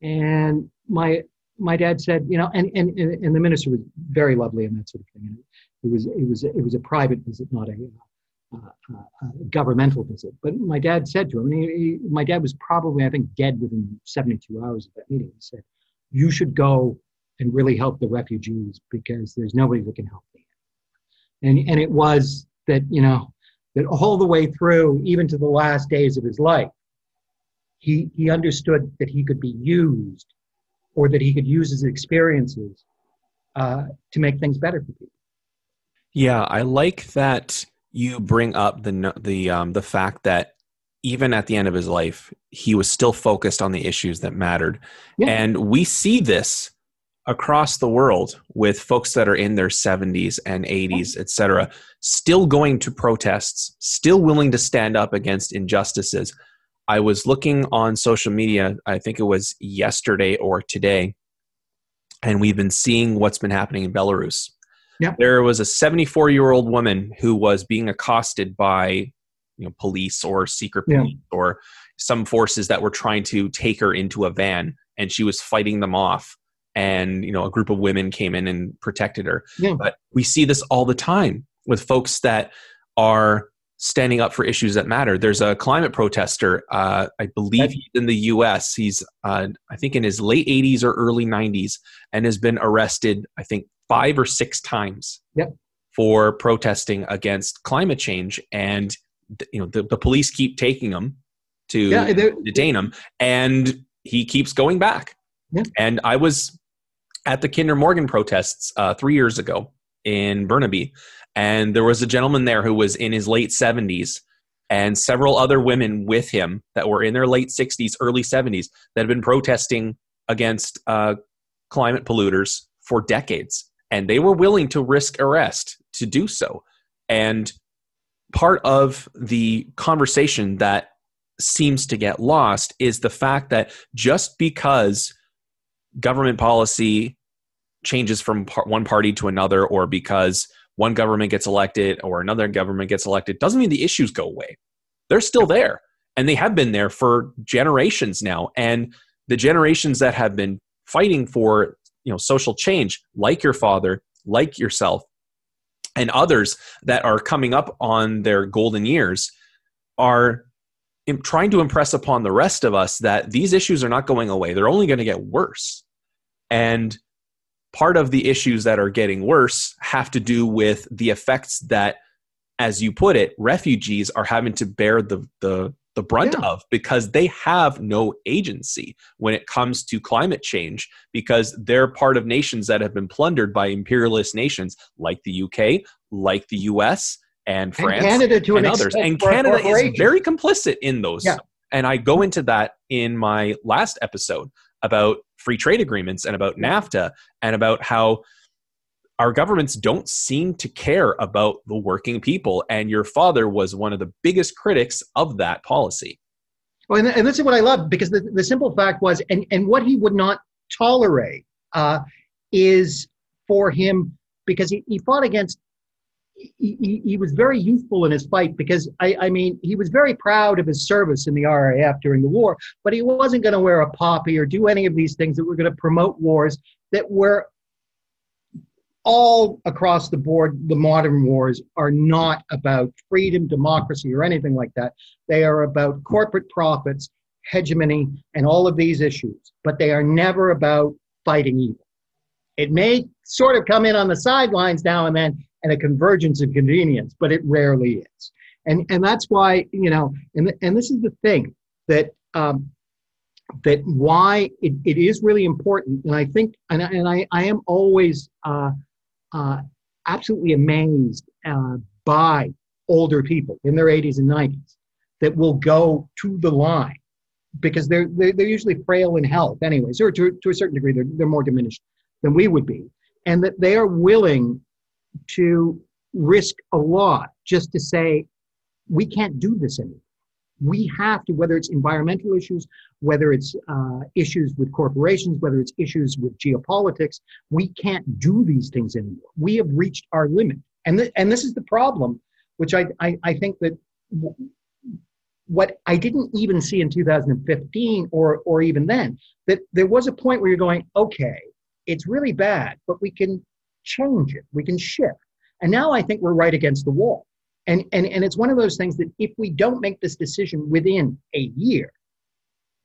And my my dad said, you know, and, and and the minister was very lovely and that sort of thing. It was it was it was a private visit, not a, uh, uh, a governmental visit. But my dad said to him, he, he, my dad was probably I think dead within 72 hours of that meeting. He said, "You should go and really help the refugees because there's nobody that can help them." And and it was that you know that all the way through, even to the last days of his life, he, he understood that he could be used or that he could use his experiences uh, to make things better for people. Yeah, I like that you bring up the the um, the fact that even at the end of his life, he was still focused on the issues that mattered, yeah. and we see this across the world with folks that are in their 70s and 80s, et cetera, still going to protests, still willing to stand up against injustices. I was looking on social media, I think it was yesterday or today, and we've been seeing what's been happening in Belarus. Yep. There was a 74 year old woman who was being accosted by you know, police or secret police yeah. or some forces that were trying to take her into a van, and she was fighting them off and you know a group of women came in and protected her yeah. but we see this all the time with folks that are standing up for issues that matter there's a climate protester uh, i believe he's in the us he's uh, i think in his late 80s or early 90s and has been arrested i think five or six times yep. for protesting against climate change and you know the, the police keep taking him to yeah, detain him and he keeps going back yeah. and i was at the Kinder Morgan protests uh, three years ago in Burnaby. And there was a gentleman there who was in his late 70s and several other women with him that were in their late 60s, early 70s that had been protesting against uh, climate polluters for decades. And they were willing to risk arrest to do so. And part of the conversation that seems to get lost is the fact that just because government policy changes from one party to another or because one government gets elected or another government gets elected doesn't mean the issues go away. They're still there and they have been there for generations now. And the generations that have been fighting for you know social change like your father like yourself and others that are coming up on their golden years are trying to impress upon the rest of us that these issues are not going away. They're only going to get worse and part of the issues that are getting worse have to do with the effects that, as you put it, refugees are having to bear the, the, the brunt yeah. of because they have no agency when it comes to climate change because they're part of nations that have been plundered by imperialist nations like the UK, like the US, and France, and Canada to and others. And Canada is very complicit in those. Yeah. And I go into that in my last episode about free trade agreements and about NAFTA and about how our governments don't seem to care about the working people. And your father was one of the biggest critics of that policy. Well, and, and this is what I love because the, the simple fact was, and, and what he would not tolerate uh, is for him, because he, he fought against he, he, was very youthful in his fight because I, I mean he was very proud of his service in the RAF during the war, but he wasn't going to wear a poppy or do any of these things that were going to promote wars that were all across the board. The modern wars are not about freedom, democracy, or anything like that. They are about corporate profits, hegemony, and all of these issues, but they are never about fighting evil. It may sort of come in on the sidelines now and then and a convergence of convenience, but it rarely is. And, and that's why, you know, and, and this is the thing that, um, that why it, it is really important. And I think, and, I, and I, I am always uh, uh, absolutely amazed uh, by older people in their 80s and 90s that will go to the line because they're, they're, they're usually frail in health anyways, or to, to a certain degree, they're, they're more diminished than we would be. And that they are willing to risk a lot just to say, we can't do this anymore. We have to, whether it's environmental issues, whether it's uh, issues with corporations, whether it's issues with geopolitics, we can't do these things anymore. We have reached our limit. And, th- and this is the problem, which I, I, I think that w- what I didn't even see in 2015 or, or even then, that there was a point where you're going, okay, it's really bad, but we can change it, we can shift. And now I think we're right against the wall. And, and, and it's one of those things that if we don't make this decision within a year,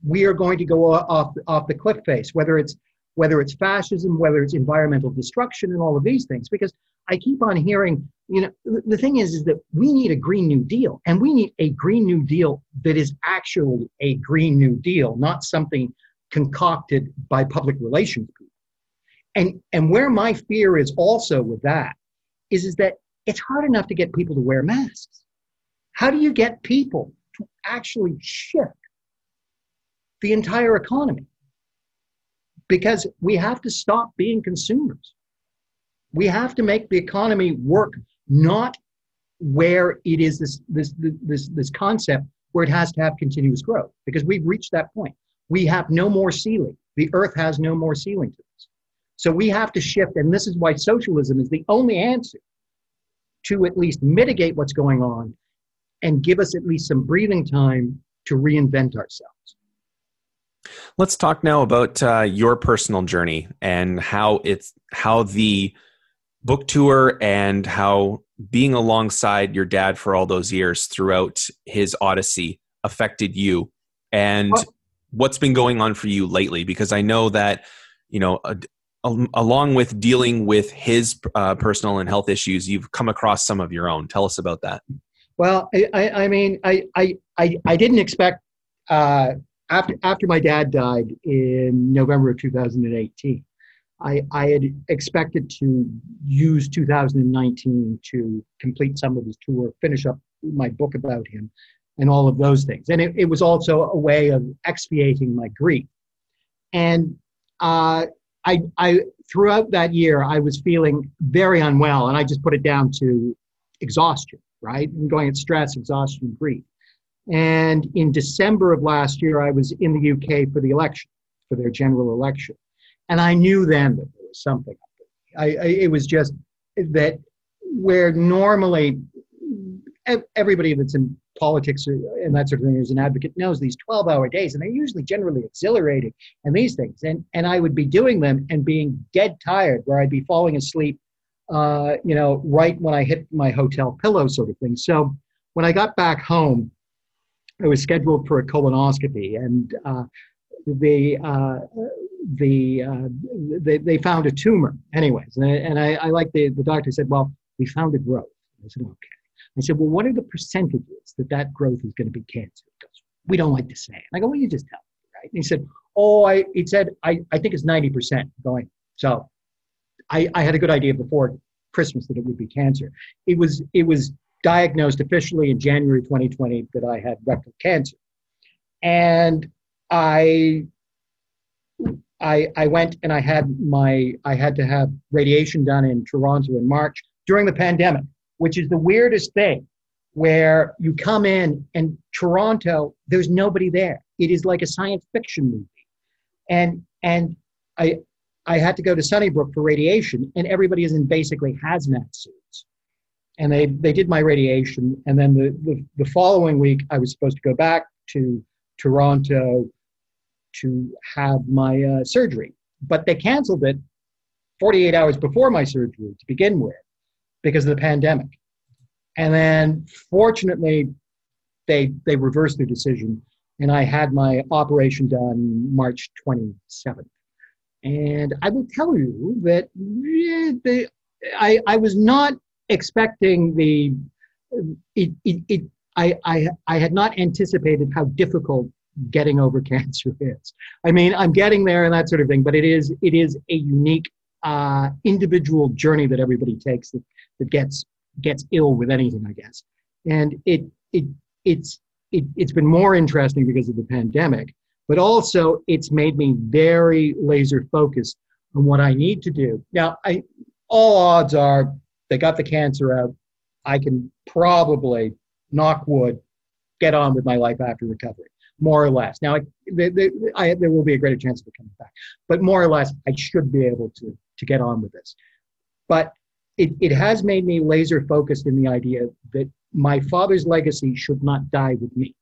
we are going to go off, off the cliff face, whether it's, whether it's fascism, whether it's environmental destruction, and all of these things. Because I keep on hearing, you know, the thing is, is that we need a Green New Deal, and we need a Green New Deal that is actually a Green New Deal, not something concocted by public relations people. And, and where my fear is also with that is, is that it's hard enough to get people to wear masks. How do you get people to actually shift the entire economy? Because we have to stop being consumers. We have to make the economy work not where it is this, this, this, this concept where it has to have continuous growth, because we've reached that point. We have no more ceiling. The earth has no more ceiling to this. So we have to shift, and this is why socialism is the only answer to at least mitigate what's going on and give us at least some breathing time to reinvent ourselves. Let's talk now about uh, your personal journey and how it's how the book tour and how being alongside your dad for all those years throughout his odyssey affected you and what's been going on for you lately because i know that you know a, along with dealing with his uh, personal and health issues you've come across some of your own tell us about that well i, I mean I, I, I, I didn't expect uh, after, after my dad died in november of 2018 I, I had expected to use 2019 to complete some of his tour, finish up my book about him, and all of those things. And it, it was also a way of expiating my grief. And uh, I, I, throughout that year, I was feeling very unwell, and I just put it down to exhaustion, right? And going at stress, exhaustion, grief. And in December of last year, I was in the UK for the election, for their general election. And I knew then that there was something. I, I, it was just that where normally everybody that's in politics and that sort of thing as an advocate knows these 12 hour days and they're usually generally exhilarating and these things. And and i would be doing them and being dead tired where i'd be falling asleep uh, you know right when i hit my hotel pillow sort of thing. So when i got back home i was scheduled for a colonoscopy and uh, the uh, the uh, they, they found a tumor. Anyways and, I, and I, I like the, the doctor said well we found a growth. I said okay i said well what are the percentages that that growth is going to be cancer goes, we don't like to say it. I go well you just tell me right? And he said oh i he said i, I think it's 90% going so I, I had a good idea before christmas that it would be cancer. It was it was diagnosed officially in january 2020 that i had rectal cancer. And I I, I went and I had my I had to have radiation done in Toronto in March during the pandemic, which is the weirdest thing where you come in and Toronto, there's nobody there. It is like a science fiction movie. And and I I had to go to Sunnybrook for radiation, and everybody is in basically hazmat suits. And they, they did my radiation, and then the, the, the following week I was supposed to go back to Toronto to have my uh, surgery. But they canceled it 48 hours before my surgery to begin with because of the pandemic. And then fortunately, they, they reversed their decision and I had my operation done March 27th. And I will tell you that they, I, I was not expecting the, it, it, it, I, I, I had not anticipated how difficult getting over cancer is. I mean, I'm getting there and that sort of thing, but it is it is a unique uh, individual journey that everybody takes that, that gets gets ill with anything, I guess. And it it it's it, it's been more interesting because of the pandemic, but also it's made me very laser focused on what I need to do. Now, I all odds are they got the cancer out. I can probably knock wood get on with my life after recovery, more or less. Now, I, I, there will be a greater chance of it coming back, but more or less, I should be able to to get on with this. But it, it has made me laser focused in the idea that my father's legacy should not die with me.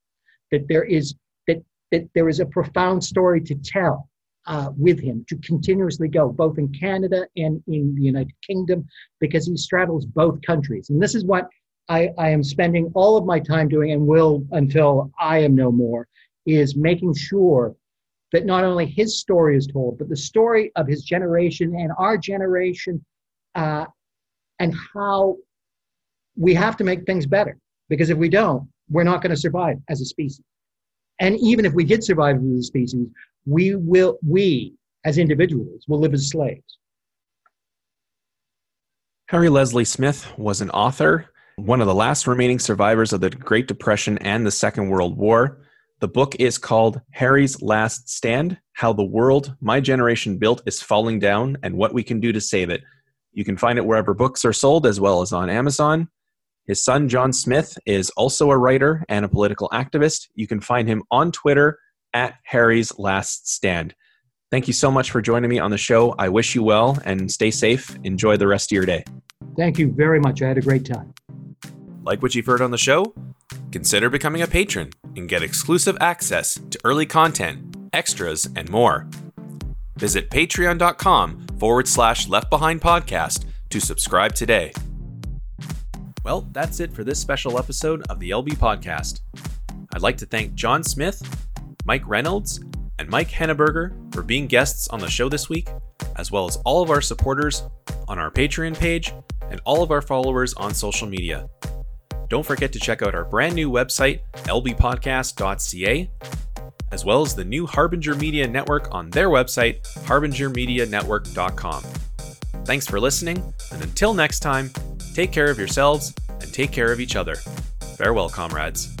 That there is that that there is a profound story to tell uh, with him to continuously go both in Canada and in the United Kingdom because he straddles both countries. And this is what I, I am spending all of my time doing and will until I am no more is making sure that not only his story is told, but the story of his generation and our generation, uh, and how we have to make things better. Because if we don't, we're not going to survive as a species. And even if we did survive as a species, we will, we as individuals will live as slaves. Harry Leslie Smith was an author, one of the last remaining survivors of the Great Depression and the Second World War. The book is called Harry's Last Stand How the World My Generation Built is Falling Down and What We Can Do to Save It. You can find it wherever books are sold as well as on Amazon. His son, John Smith, is also a writer and a political activist. You can find him on Twitter at Harry's Last Stand. Thank you so much for joining me on the show. I wish you well and stay safe. Enjoy the rest of your day. Thank you very much. I had a great time. Like what you've heard on the show? Consider becoming a patron and get exclusive access to early content, extras, and more. Visit patreon.com forward slash left behind podcast to subscribe today. Well, that's it for this special episode of the LB Podcast. I'd like to thank John Smith, Mike Reynolds, and Mike Henneberger for being guests on the show this week, as well as all of our supporters on our Patreon page and all of our followers on social media. Don't forget to check out our brand new website, lbpodcast.ca, as well as the new Harbinger Media Network on their website, harbingermedianetwork.com. Thanks for listening, and until next time, take care of yourselves and take care of each other. Farewell, comrades.